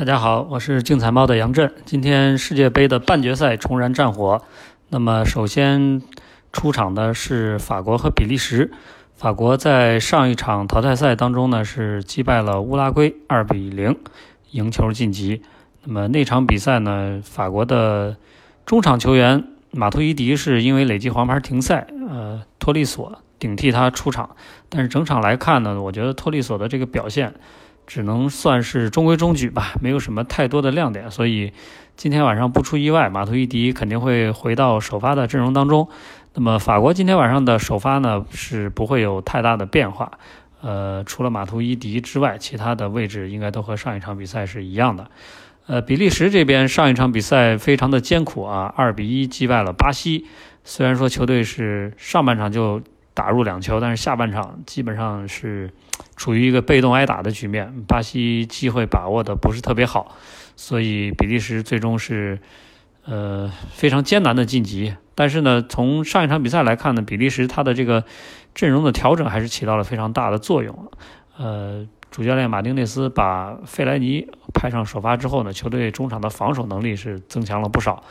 大家好，我是竞彩猫的杨震。今天世界杯的半决赛重燃战火。那么首先出场的是法国和比利时。法国在上一场淘汰赛当中呢是击败了乌拉圭，二比零赢球晋级。那么那场比赛呢，法国的中场球员马图伊迪是因为累计黄牌停赛，呃，托利索顶替他出场。但是整场来看呢，我觉得托利索的这个表现。只能算是中规中矩吧，没有什么太多的亮点，所以今天晚上不出意外，马图伊迪肯定会回到首发的阵容当中。那么法国今天晚上的首发呢是不会有太大的变化，呃，除了马图伊迪之外，其他的位置应该都和上一场比赛是一样的。呃，比利时这边上一场比赛非常的艰苦啊，二比一击败了巴西。虽然说球队是上半场就打入两球，但是下半场基本上是。处于一个被动挨打的局面，巴西机会把握的不是特别好，所以比利时最终是呃非常艰难的晋级。但是呢，从上一场比赛来看呢，比利时他的这个阵容的调整还是起到了非常大的作用。呃，主教练马丁内斯把费莱尼派上首发之后呢，球队中场的防守能力是增强了不少。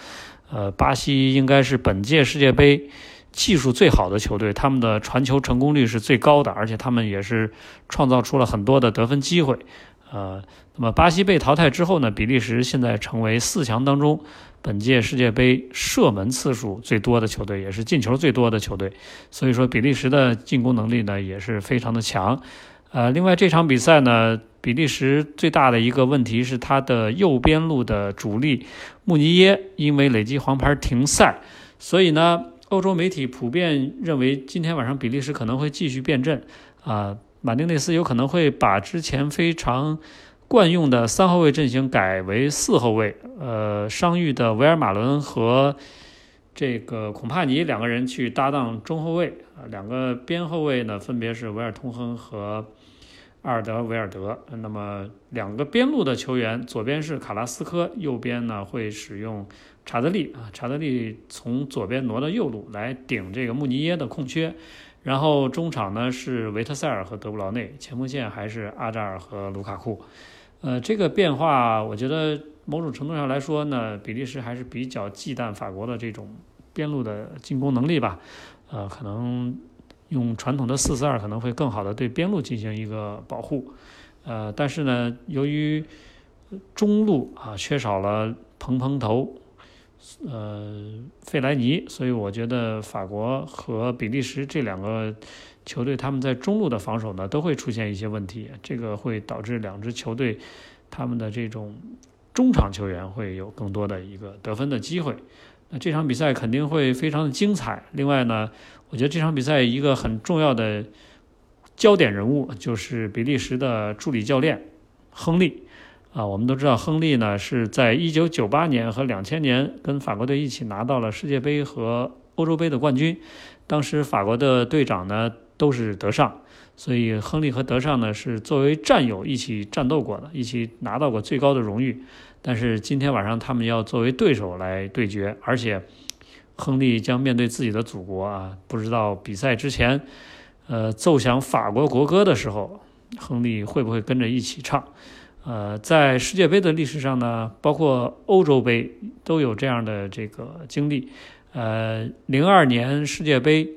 呃，巴西应该是本届世界杯。技术最好的球队，他们的传球成功率是最高的，而且他们也是创造出了很多的得分机会。呃，那么巴西被淘汰之后呢，比利时现在成为四强当中本届世界杯射门次数最多的球队，也是进球最多的球队。所以说，比利时的进攻能力呢也是非常的强。呃，另外这场比赛呢，比利时最大的一个问题是他的右边路的主力穆尼耶因为累积黄牌停赛，所以呢。欧洲媒体普遍认为，今天晚上比利时可能会继续变阵，啊，马丁内斯有可能会把之前非常惯用的三后卫阵型改为四后卫，呃，伤愈的维尔马伦和这个孔帕尼两个人去搭档中后卫，啊，两个边后卫呢分别是维尔通亨和阿尔德维尔德，那么两个边路的球员，左边是卡拉斯科，右边呢会使用。查德利啊，查德利从左边挪到右路来顶这个穆尼耶的空缺，然后中场呢是维特塞尔和德布劳内，前锋线还是阿扎尔和卢卡库。呃，这个变化我觉得某种程度上来说呢，比利时还是比较忌惮法国的这种边路的进攻能力吧。呃，可能用传统的四四二可能会更好的对边路进行一个保护。呃，但是呢，由于中路啊缺少了蓬蓬头。呃，费莱尼，所以我觉得法国和比利时这两个球队，他们在中路的防守呢，都会出现一些问题，这个会导致两支球队他们的这种中场球员会有更多的一个得分的机会。那这场比赛肯定会非常的精彩。另外呢，我觉得这场比赛一个很重要的焦点人物就是比利时的助理教练亨利。啊，我们都知道亨利呢是在一九九八年和两千年跟法国队一起拿到了世界杯和欧洲杯的冠军，当时法国的队长呢都是德尚，所以亨利和德尚呢是作为战友一起战斗过的，一起拿到过最高的荣誉。但是今天晚上他们要作为对手来对决，而且亨利将面对自己的祖国啊，不知道比赛之前，呃，奏响法国国歌的时候，亨利会不会跟着一起唱？呃，在世界杯的历史上呢，包括欧洲杯都有这样的这个经历。呃，零二年世界杯，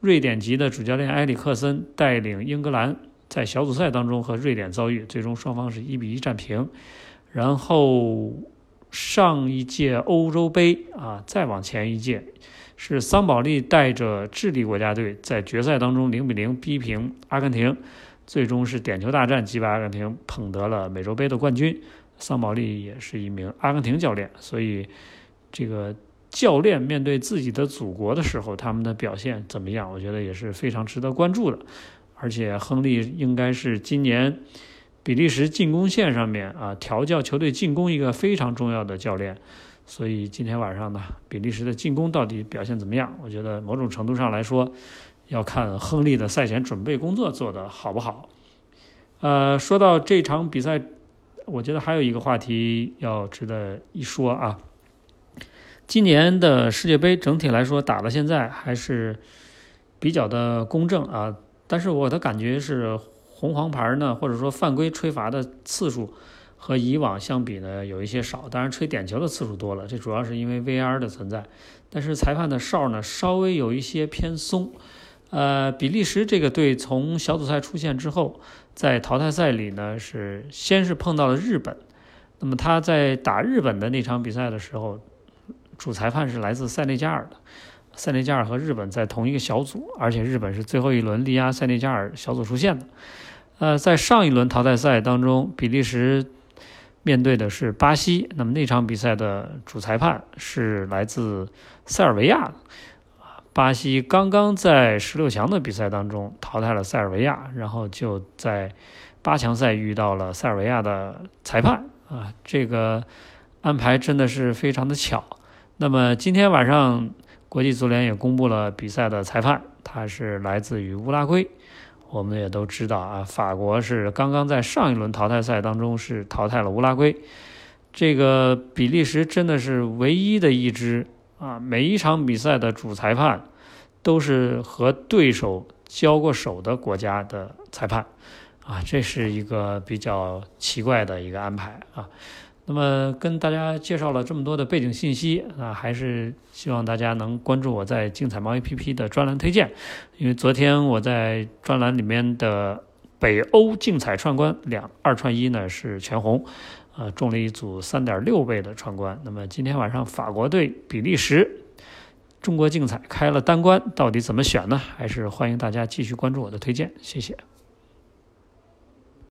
瑞典籍的主教练埃里克森带领英格兰在小组赛当中和瑞典遭遇，最终双方是一比一战平。然后上一届欧洲杯啊，再往前一届，是桑保利带着智利国家队在决赛当中零比零逼平阿根廷。最终是点球大战击败阿根廷，捧得了美洲杯的冠军。桑保利也是一名阿根廷教练，所以这个教练面对自己的祖国的时候，他们的表现怎么样？我觉得也是非常值得关注的。而且亨利应该是今年比利时进攻线上面啊调教球队进攻一个非常重要的教练。所以今天晚上呢，比利时的进攻到底表现怎么样？我觉得某种程度上来说。要看亨利的赛前准备工作做得好不好。呃，说到这场比赛，我觉得还有一个话题要值得一说啊。今年的世界杯整体来说打到现在还是比较的公正啊，但是我的感觉是红黄牌呢，或者说犯规吹罚的次数和以往相比呢有一些少，当然吹点球的次数多了，这主要是因为 VR 的存在。但是裁判的哨呢稍微有一些偏松。呃，比利时这个队从小组赛出现之后，在淘汰赛里呢是先是碰到了日本，那么他在打日本的那场比赛的时候，主裁判是来自塞内加尔的。塞内加尔和日本在同一个小组，而且日本是最后一轮力压塞内加尔小组出线的。呃，在上一轮淘汰赛当中，比利时面对的是巴西，那么那场比赛的主裁判是来自塞尔维亚的。巴西刚刚在十六强的比赛当中淘汰了塞尔维亚，然后就在八强赛遇到了塞尔维亚的裁判啊，这个安排真的是非常的巧。那么今天晚上。国际足联也公布了比赛的裁判，他是来自于乌拉圭。我们也都知道啊，法国是刚刚在上一轮淘汰赛当中是淘汰了乌拉圭。这个比利时真的是唯一的一支啊，每一场比赛的主裁判都是和对手交过手的国家的裁判啊，这是一个比较奇怪的一个安排啊。那么跟大家介绍了这么多的背景信息啊，还是希望大家能关注我在竞彩猫 APP 的专栏推荐，因为昨天我在专栏里面的北欧竞彩串关两二串一呢是全红，呃中了一组三点六倍的串关。那么今天晚上法国队比利时，中国竞彩开了单关，到底怎么选呢？还是欢迎大家继续关注我的推荐，谢谢。